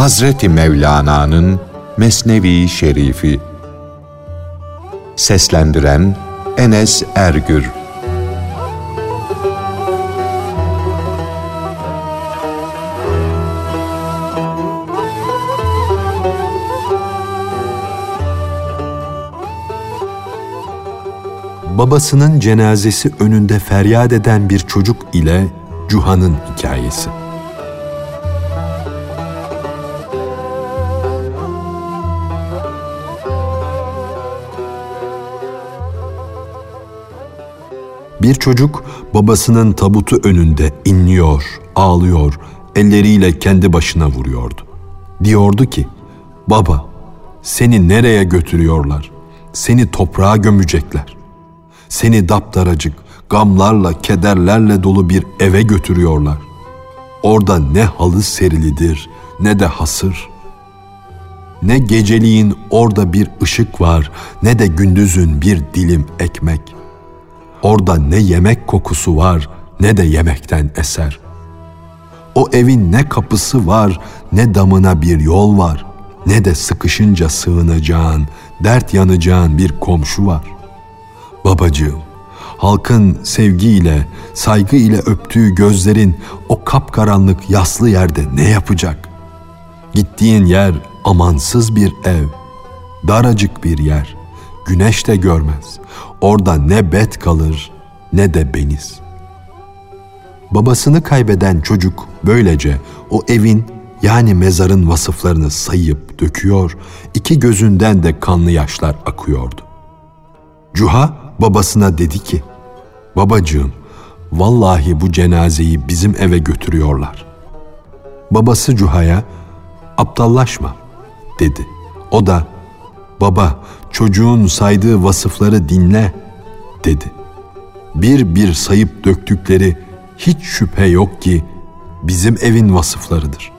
Hazreti Mevlana'nın Mesnevi Şerifi Seslendiren Enes Ergür Babasının cenazesi önünde feryat eden bir çocuk ile Cuhan'ın hikayesi. Bir çocuk babasının tabutu önünde inliyor, ağlıyor, elleriyle kendi başına vuruyordu. Diyordu ki, baba seni nereye götürüyorlar? Seni toprağa gömecekler. Seni daptaracık, gamlarla, kederlerle dolu bir eve götürüyorlar. Orada ne halı serilidir ne de hasır. Ne geceliğin orada bir ışık var ne de gündüzün bir dilim ekmek.'' Orada ne yemek kokusu var ne de yemekten eser. O evin ne kapısı var ne damına bir yol var ne de sıkışınca sığınacağın, dert yanacağın bir komşu var. Babacığım, halkın sevgiyle, saygı ile öptüğü gözlerin o kapkaranlık yaslı yerde ne yapacak? Gittiğin yer amansız bir ev, daracık bir yer, güneş de görmez. Orada ne bet kalır ne de beniz. Babasını kaybeden çocuk böylece o evin yani mezarın vasıflarını sayıp döküyor, iki gözünden de kanlı yaşlar akıyordu. Cuha babasına dedi ki, Babacığım, vallahi bu cenazeyi bizim eve götürüyorlar. Babası Cuha'ya, aptallaşma dedi. O da, baba çocuğun saydığı vasıfları dinle dedi. Bir bir sayıp döktükleri hiç şüphe yok ki bizim evin vasıflarıdır.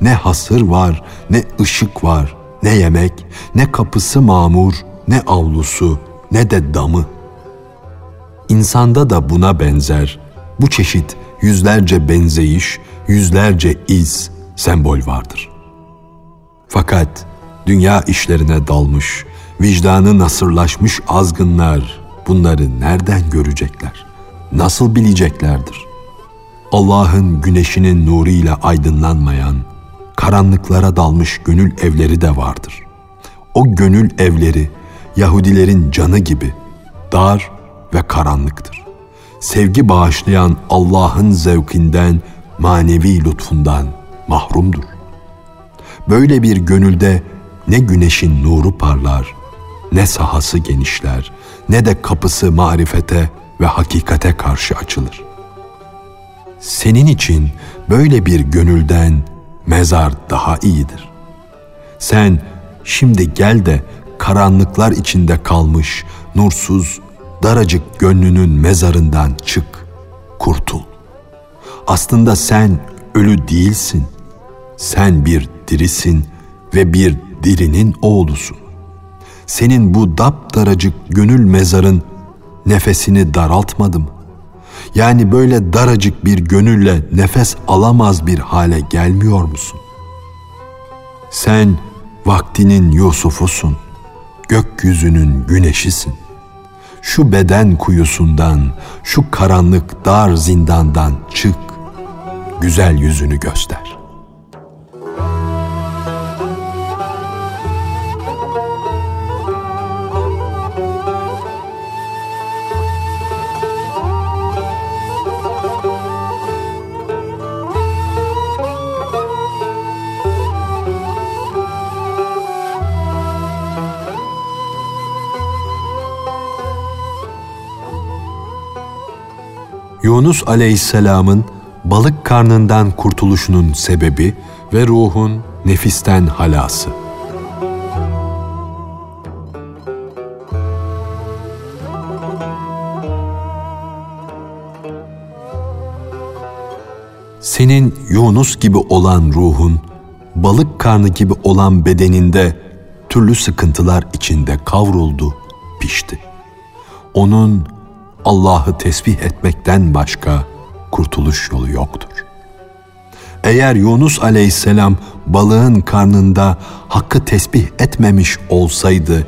Ne hasır var, ne ışık var, ne yemek, ne kapısı mamur, ne avlusu, ne de damı. İnsanda da buna benzer bu çeşit yüzlerce benzeyiş, yüzlerce iz, sembol vardır. Fakat dünya işlerine dalmış, vicdanı nasırlaşmış azgınlar bunları nereden görecekler? Nasıl bileceklerdir? Allah'ın güneşinin nuruyla aydınlanmayan, karanlıklara dalmış gönül evleri de vardır. O gönül evleri Yahudilerin canı gibi dar ve karanlıktır. Sevgi bağışlayan Allah'ın zevkinden, manevi lütfundan mahrumdur. Böyle bir gönülde ne güneşin nuru parlar, ne sahası genişler, ne de kapısı marifete ve hakikate karşı açılır. Senin için böyle bir gönülden mezar daha iyidir. Sen şimdi gel de karanlıklar içinde kalmış, nursuz, daracık gönlünün mezarından çık, kurtul. Aslında sen ölü değilsin. Sen bir dirisin ve bir dirinin oğlusun senin bu daptaracık gönül mezarın nefesini daraltmadı mı? Yani böyle daracık bir gönülle nefes alamaz bir hale gelmiyor musun? Sen vaktinin Yusuf'usun, gökyüzünün güneşisin. Şu beden kuyusundan, şu karanlık dar zindandan çık, güzel yüzünü göster. Yunus aleyhisselamın balık karnından kurtuluşunun sebebi ve ruhun nefisten halası. Senin Yunus gibi olan ruhun, balık karnı gibi olan bedeninde türlü sıkıntılar içinde kavruldu, pişti. Onun Allah'ı tesbih etmekten başka kurtuluş yolu yoktur. Eğer Yunus aleyhisselam balığın karnında hakkı tesbih etmemiş olsaydı,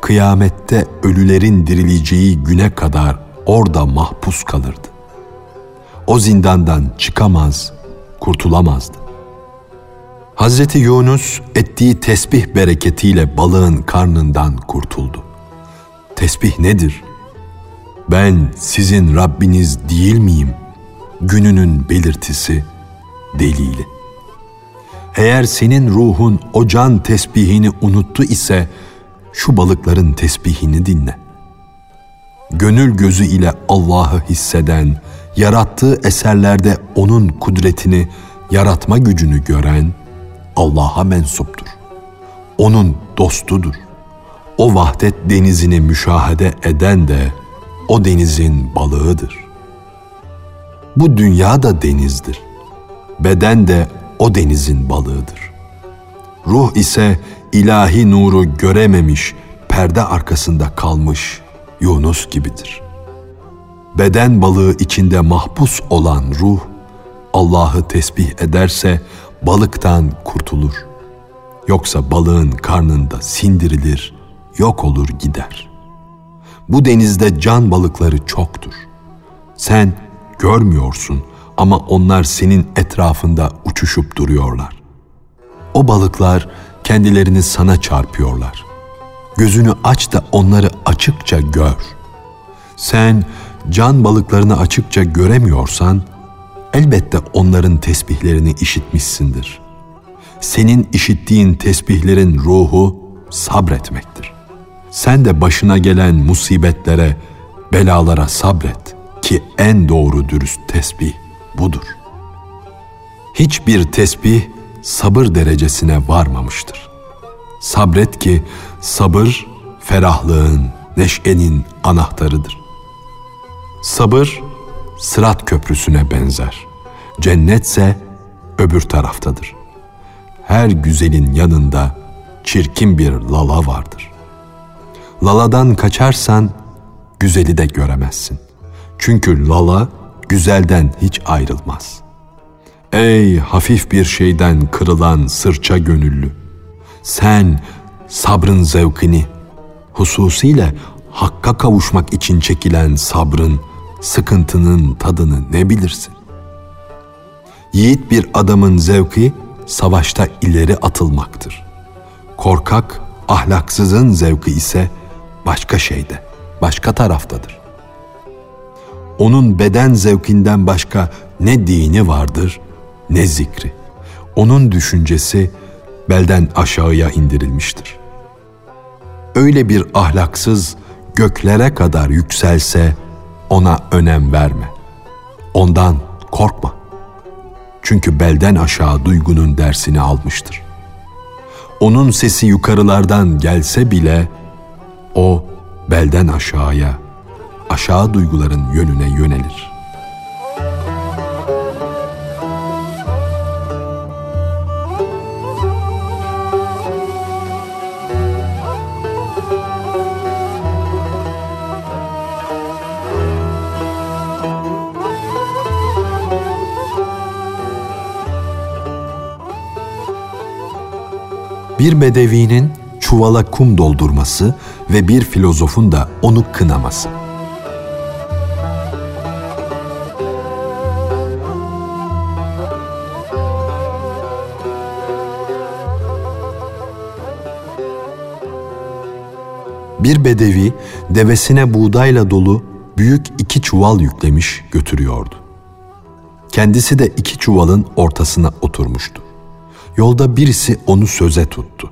kıyamette ölülerin dirileceği güne kadar orada mahpus kalırdı. O zindandan çıkamaz, kurtulamazdı. Hazreti Yunus ettiği tesbih bereketiyle balığın karnından kurtuldu. Tesbih nedir? Ben sizin Rabbiniz değil miyim? Gününün belirtisi, delili. Eğer senin ruhun o can tesbihini unuttu ise şu balıkların tesbihini dinle. Gönül gözü ile Allah'ı hisseden, yarattığı eserlerde onun kudretini, yaratma gücünü gören Allah'a mensuptur. Onun dostudur. O vahdet denizini müşahede eden de o denizin balığıdır. Bu dünya da denizdir. Beden de o denizin balığıdır. Ruh ise ilahi nuru görememiş, perde arkasında kalmış Yunus gibidir. Beden balığı içinde mahpus olan ruh, Allah'ı tesbih ederse balıktan kurtulur. Yoksa balığın karnında sindirilir, yok olur gider. Bu denizde can balıkları çoktur. Sen görmüyorsun ama onlar senin etrafında uçuşup duruyorlar. O balıklar kendilerini sana çarpıyorlar. Gözünü aç da onları açıkça gör. Sen can balıklarını açıkça göremiyorsan, elbette onların tesbihlerini işitmişsindir. Senin işittiğin tesbihlerin ruhu sabretmektir. Sen de başına gelen musibetlere, belalara sabret ki en doğru dürüst tesbih budur. Hiçbir tesbih sabır derecesine varmamıştır. Sabret ki sabır ferahlığın, neşenin anahtarıdır. Sabır sırat köprüsüne benzer. Cennetse öbür taraftadır. Her güzelin yanında çirkin bir lala vardır. Laladan kaçarsan güzeli de göremezsin. Çünkü lala güzelden hiç ayrılmaz. Ey hafif bir şeyden kırılan sırça gönüllü! Sen sabrın zevkini, hususiyle hakka kavuşmak için çekilen sabrın, sıkıntının tadını ne bilirsin? Yiğit bir adamın zevki savaşta ileri atılmaktır. Korkak, ahlaksızın zevki ise başka şeyde, başka taraftadır. Onun beden zevkinden başka ne dini vardır ne zikri. Onun düşüncesi belden aşağıya indirilmiştir. Öyle bir ahlaksız göklere kadar yükselse ona önem verme. Ondan korkma. Çünkü belden aşağı duygunun dersini almıştır. Onun sesi yukarılardan gelse bile o belden aşağıya, aşağı duyguların yönüne yönelir.'' bir bedevinin çuvala kum doldurması ve bir filozofun da onu kınaması. Bir bedevi devesine buğdayla dolu büyük iki çuval yüklemiş götürüyordu. Kendisi de iki çuvalın ortasına oturmuştu. Yolda birisi onu söze tuttu.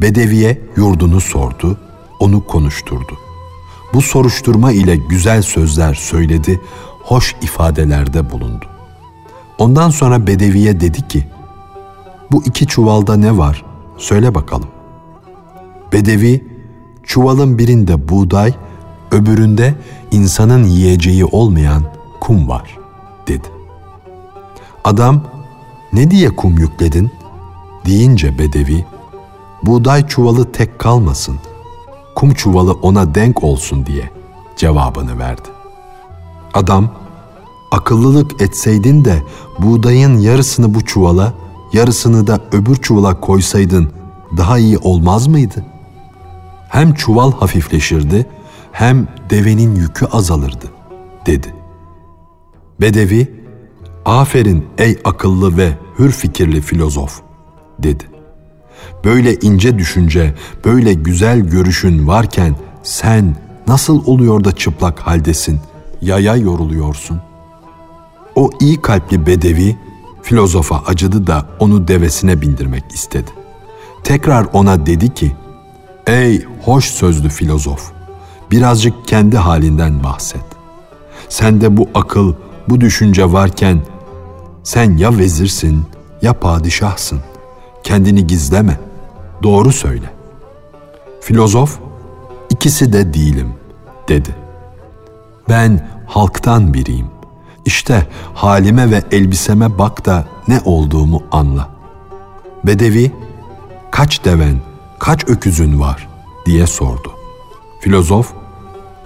Bedeviye yurdunu sordu, onu konuşturdu. Bu soruşturma ile güzel sözler söyledi, hoş ifadelerde bulundu. Ondan sonra Bedeviye dedi ki, bu iki çuvalda ne var? Söyle bakalım. Bedevi, çuvalın birinde buğday, öbüründe insanın yiyeceği olmayan kum var, dedi. Adam ne diye kum yükledin? Deyince Bedevi, buğday çuvalı tek kalmasın, kum çuvalı ona denk olsun diye cevabını verdi. Adam, Akıllılık etseydin de buğdayın yarısını bu çuvala, yarısını da öbür çuvala koysaydın daha iyi olmaz mıydı? Hem çuval hafifleşirdi hem devenin yükü azalırdı, dedi. Bedevi, aferin ey akıllı ve hür fikirli filozof, dedi. Böyle ince düşünce, böyle güzel görüşün varken sen nasıl oluyor da çıplak haldesin, yaya yoruluyorsun? O iyi kalpli bedevi filozofa acıdı da onu devesine bindirmek istedi. Tekrar ona dedi ki, Ey hoş sözlü filozof, birazcık kendi halinden bahset. Sende bu akıl, bu düşünce varken sen ya vezirsin ya padişahsın. Kendini gizleme. Doğru söyle. Filozof, ikisi de değilim, dedi. Ben halktan biriyim. İşte halime ve elbiseme bak da ne olduğumu anla. Bedevi, kaç deven, kaç öküzün var diye sordu. Filozof,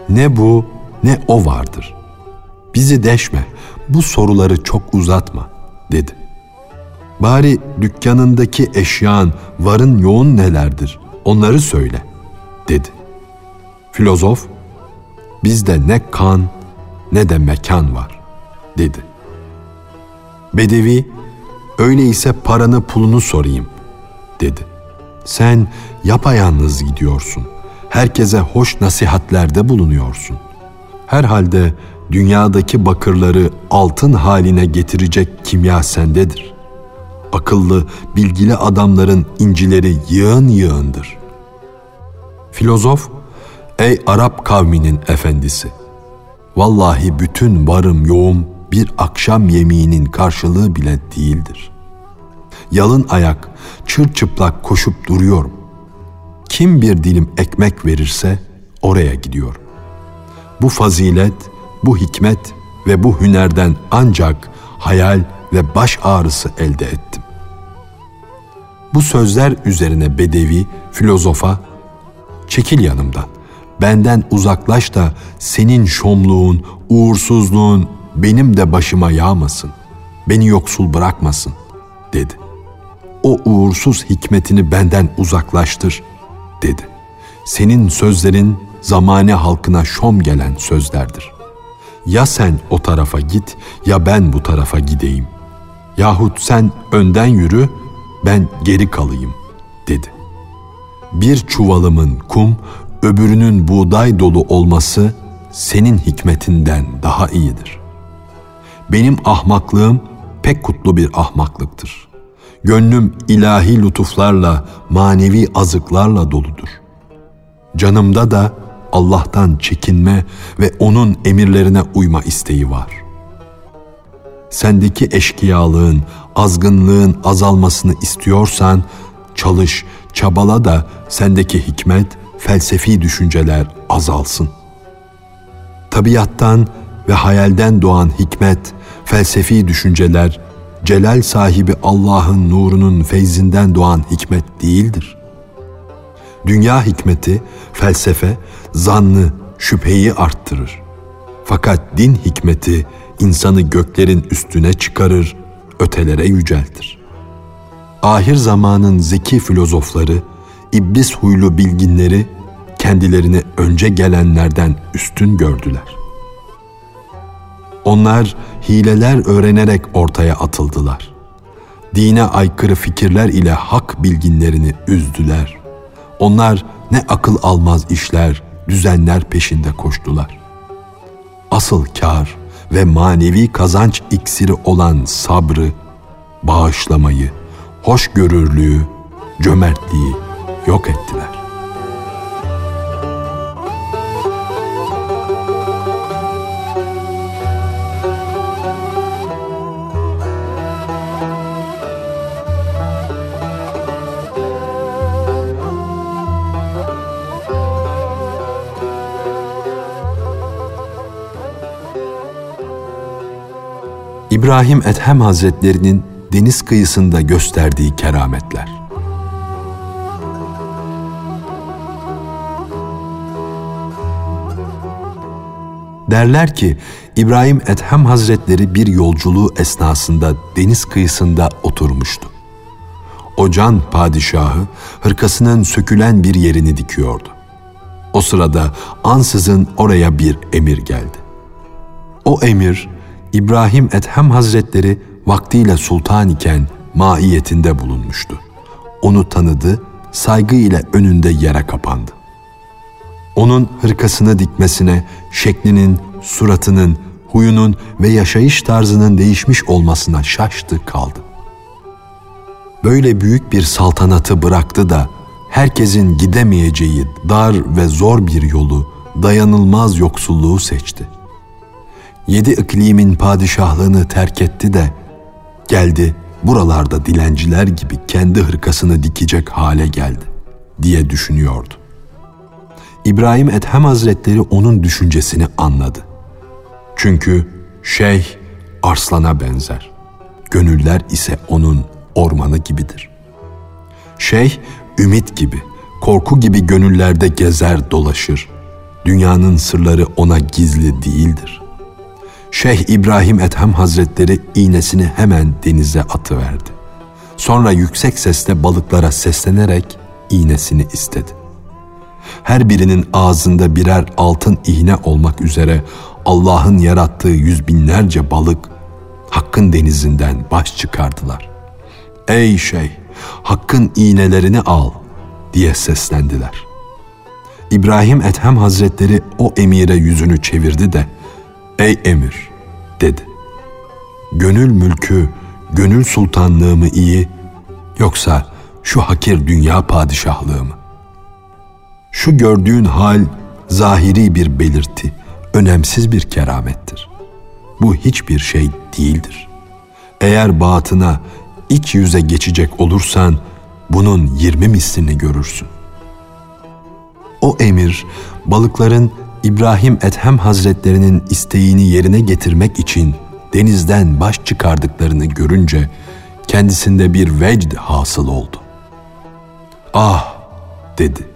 ne bu ne o vardır. Bizi deşme, bu soruları çok uzatma dedi. Bari dükkanındaki eşyan, varın yoğun nelerdir onları söyle dedi. Filozof, bizde ne kan ne de mekan var dedi. Bedevi, öyleyse paranı pulunu sorayım dedi. Sen yapayalnız gidiyorsun. Herkese hoş nasihatlerde bulunuyorsun. Herhalde dünyadaki bakırları altın haline getirecek kimya sendedir. Akıllı, bilgili adamların incileri yığın yığındır. Filozof, ey Arap kavminin efendisi, vallahi bütün varım yoğum bir akşam yemeğinin karşılığı bile değildir. Yalın ayak, çırçıplak koşup duruyorum. Kim bir dilim ekmek verirse oraya gidiyor. Bu fazilet, bu hikmet ve bu hünerden ancak hayal ve baş ağrısı elde ettim. Bu sözler üzerine Bedevi filozofa çekil yanımdan, benden uzaklaş da senin şomluğun, uğursuzluğun benim de başıma yağmasın, beni yoksul bırakmasın dedi. O uğursuz hikmetini benden uzaklaştır dedi. Senin sözlerin zamane halkına şom gelen sözlerdir. Ya sen o tarafa git ya ben bu tarafa gideyim. Yahut sen önden yürü ben geri kalayım dedi. Bir çuvalımın kum öbürünün buğday dolu olması senin hikmetinden daha iyidir. Benim ahmaklığım pek kutlu bir ahmaklıktır. Gönlüm ilahi lütuflarla, manevi azıklarla doludur. Canımda da Allah'tan çekinme ve onun emirlerine uyma isteği var. Sendeki eşkıyalığın, azgınlığın azalmasını istiyorsan çalış, çabala da sendeki hikmet, felsefi düşünceler azalsın. Tabiattan ve hayalden doğan hikmet, felsefi düşünceler, celal sahibi Allah'ın nurunun feyzinden doğan hikmet değildir. Dünya hikmeti, felsefe, zannı, şüpheyi arttırır. Fakat din hikmeti insanı göklerin üstüne çıkarır, ötelere yüceltir. Ahir zamanın zeki filozofları, iblis huylu bilginleri kendilerini önce gelenlerden üstün gördüler. Onlar hileler öğrenerek ortaya atıldılar. Dine aykırı fikirler ile hak bilginlerini üzdüler. Onlar ne akıl almaz işler, düzenler peşinde koştular. Asıl kar ve manevi kazanç iksiri olan sabrı, bağışlamayı, hoşgörürlüğü, cömertliği yok ettiler. İbrahim Ethem Hazretlerinin deniz kıyısında gösterdiği kerametler. Derler ki İbrahim Ethem Hazretleri bir yolculuğu esnasında deniz kıyısında oturmuştu. O can padişahı hırkasının sökülen bir yerini dikiyordu. O sırada ansızın oraya bir emir geldi. O emir İbrahim Ethem Hazretleri vaktiyle sultan iken maiyetinde bulunmuştu. Onu tanıdı, saygı ile önünde yere kapandı. Onun hırkasını dikmesine, şeklinin, suratının, huyunun ve yaşayış tarzının değişmiş olmasına şaştı kaldı. Böyle büyük bir saltanatı bıraktı da herkesin gidemeyeceği dar ve zor bir yolu, dayanılmaz yoksulluğu seçti. Yedi iklimin padişahlığını terk etti de geldi buralarda dilenciler gibi kendi hırkasını dikecek hale geldi diye düşünüyordu. İbrahim Ethem Hazretleri onun düşüncesini anladı. Çünkü şeyh arslana benzer. Gönüller ise onun ormanı gibidir. Şeyh ümit gibi, korku gibi gönüllerde gezer dolaşır. Dünyanın sırları ona gizli değildir. Şeyh İbrahim Ethem Hazretleri iğnesini hemen denize atıverdi. Sonra yüksek sesle balıklara seslenerek iğnesini istedi. Her birinin ağzında birer altın iğne olmak üzere Allah'ın yarattığı yüz binlerce balık Hakk'ın denizinden baş çıkardılar. Ey şey, Hakk'ın iğnelerini al diye seslendiler. İbrahim Ethem Hazretleri o emire yüzünü çevirdi de Ey emir dedi. Gönül mülkü, gönül sultanlığı mı iyi yoksa şu hakir dünya padişahlığı mı? Şu gördüğün hal zahiri bir belirti, önemsiz bir keramettir. Bu hiçbir şey değildir. Eğer batına, iç yüze geçecek olursan bunun yirmi mislini görürsün. O emir balıkların İbrahim Ethem Hazretlerinin isteğini yerine getirmek için denizden baş çıkardıklarını görünce kendisinde bir vecd hasıl oldu. Ah dedi.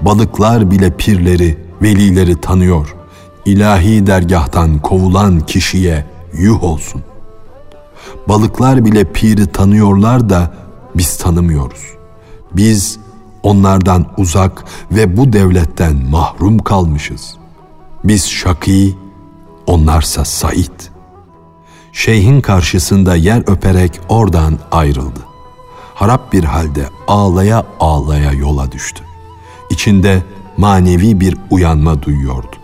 Balıklar bile pirleri, velileri tanıyor. İlahi dergahtan kovulan kişiye yuh olsun. Balıklar bile piri tanıyorlar da biz tanımıyoruz. Biz onlardan uzak ve bu devletten mahrum kalmışız. Biz şakî, onlarsa Said. Şeyhin karşısında yer öperek oradan ayrıldı. Harap bir halde ağlaya ağlaya yola düştü. İçinde manevi bir uyanma duyuyordu.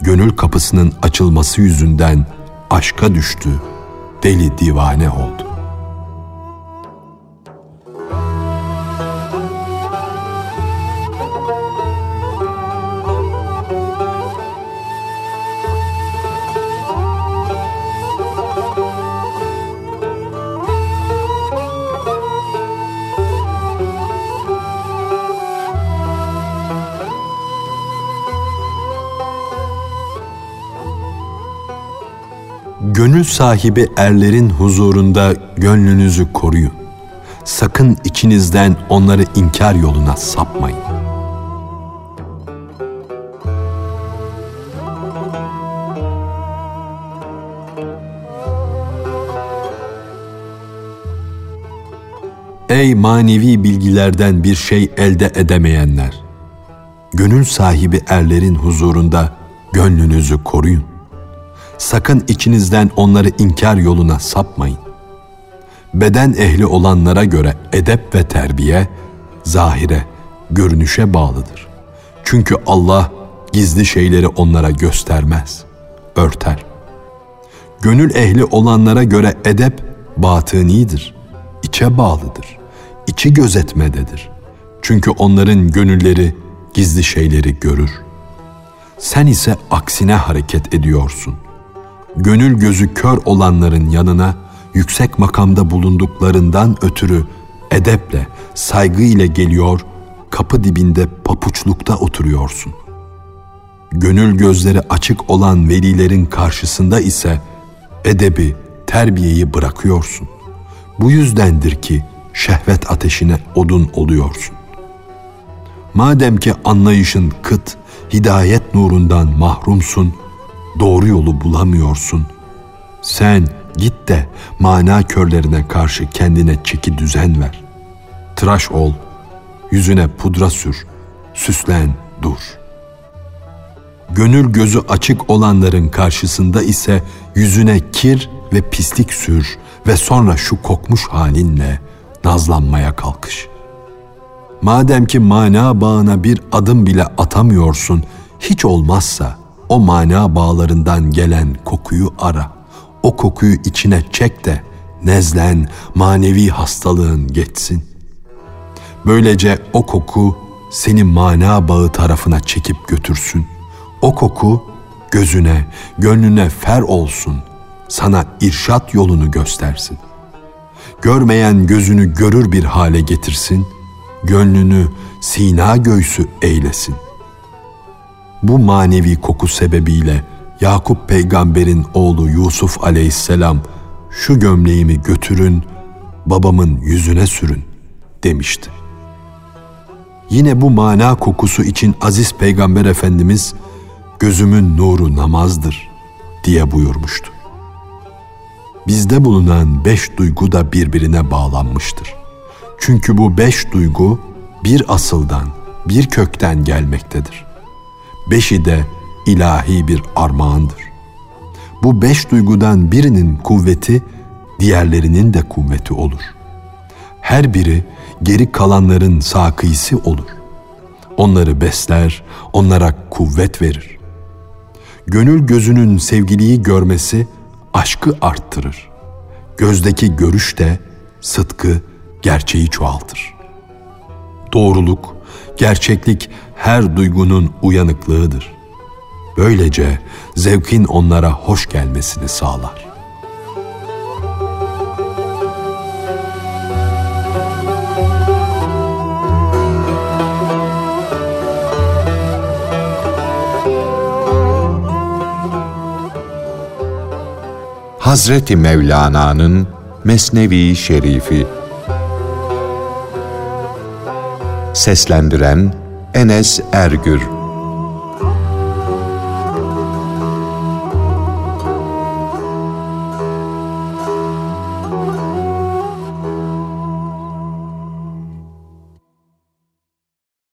Gönül kapısının açılması yüzünden aşka düştü, deli divane oldu. Gönül sahibi erlerin huzurunda gönlünüzü koruyun. Sakın içinizden onları inkar yoluna sapmayın. Ey manevi bilgilerden bir şey elde edemeyenler! Gönül sahibi erlerin huzurunda gönlünüzü koruyun. Sakın içinizden onları inkar yoluna sapmayın. Beden ehli olanlara göre edep ve terbiye zahire, görünüşe bağlıdır. Çünkü Allah gizli şeyleri onlara göstermez, örter. Gönül ehli olanlara göre edep batınidir, içe bağlıdır, içi gözetmededir. Çünkü onların gönülleri gizli şeyleri görür. Sen ise aksine hareket ediyorsun gönül gözü kör olanların yanına yüksek makamda bulunduklarından ötürü edeple, saygı ile geliyor, kapı dibinde papuçlukta oturuyorsun. Gönül gözleri açık olan velilerin karşısında ise edebi, terbiyeyi bırakıyorsun. Bu yüzdendir ki şehvet ateşine odun oluyorsun. Madem ki anlayışın kıt, hidayet nurundan mahrumsun, doğru yolu bulamıyorsun. Sen git de mana körlerine karşı kendine çeki düzen ver. Tıraş ol, yüzüne pudra sür, süslen, dur. Gönül gözü açık olanların karşısında ise yüzüne kir ve pislik sür ve sonra şu kokmuş halinle nazlanmaya kalkış. Madem ki mana bağına bir adım bile atamıyorsun, hiç olmazsa o mana bağlarından gelen kokuyu ara. O kokuyu içine çek de nezlen, manevi hastalığın geçsin. Böylece o koku seni mana bağı tarafına çekip götürsün. O koku gözüne, gönlüne fer olsun, sana irşat yolunu göstersin. Görmeyen gözünü görür bir hale getirsin, gönlünü sina göğsü eylesin. Bu manevi koku sebebiyle Yakup peygamberin oğlu Yusuf aleyhisselam şu gömleğimi götürün, babamın yüzüne sürün demişti. Yine bu mana kokusu için aziz peygamber efendimiz gözümün nuru namazdır diye buyurmuştu. Bizde bulunan beş duygu da birbirine bağlanmıştır. Çünkü bu beş duygu bir asıldan, bir kökten gelmektedir. Beşi de ilahi bir armağandır. Bu beş duygudan birinin kuvveti diğerlerinin de kuvveti olur. Her biri geri kalanların sakisi olur. Onları besler, onlara kuvvet verir. Gönül gözünün sevgiliyi görmesi aşkı arttırır. Gözdeki görüş de sıdkı, gerçeği çoğaltır. Doğruluk, gerçeklik her duygunun uyanıklığıdır. Böylece zevkin onlara hoş gelmesini sağlar. Hazreti Mevlana'nın Mesnevi Şerifi Seslendiren Enes Ergür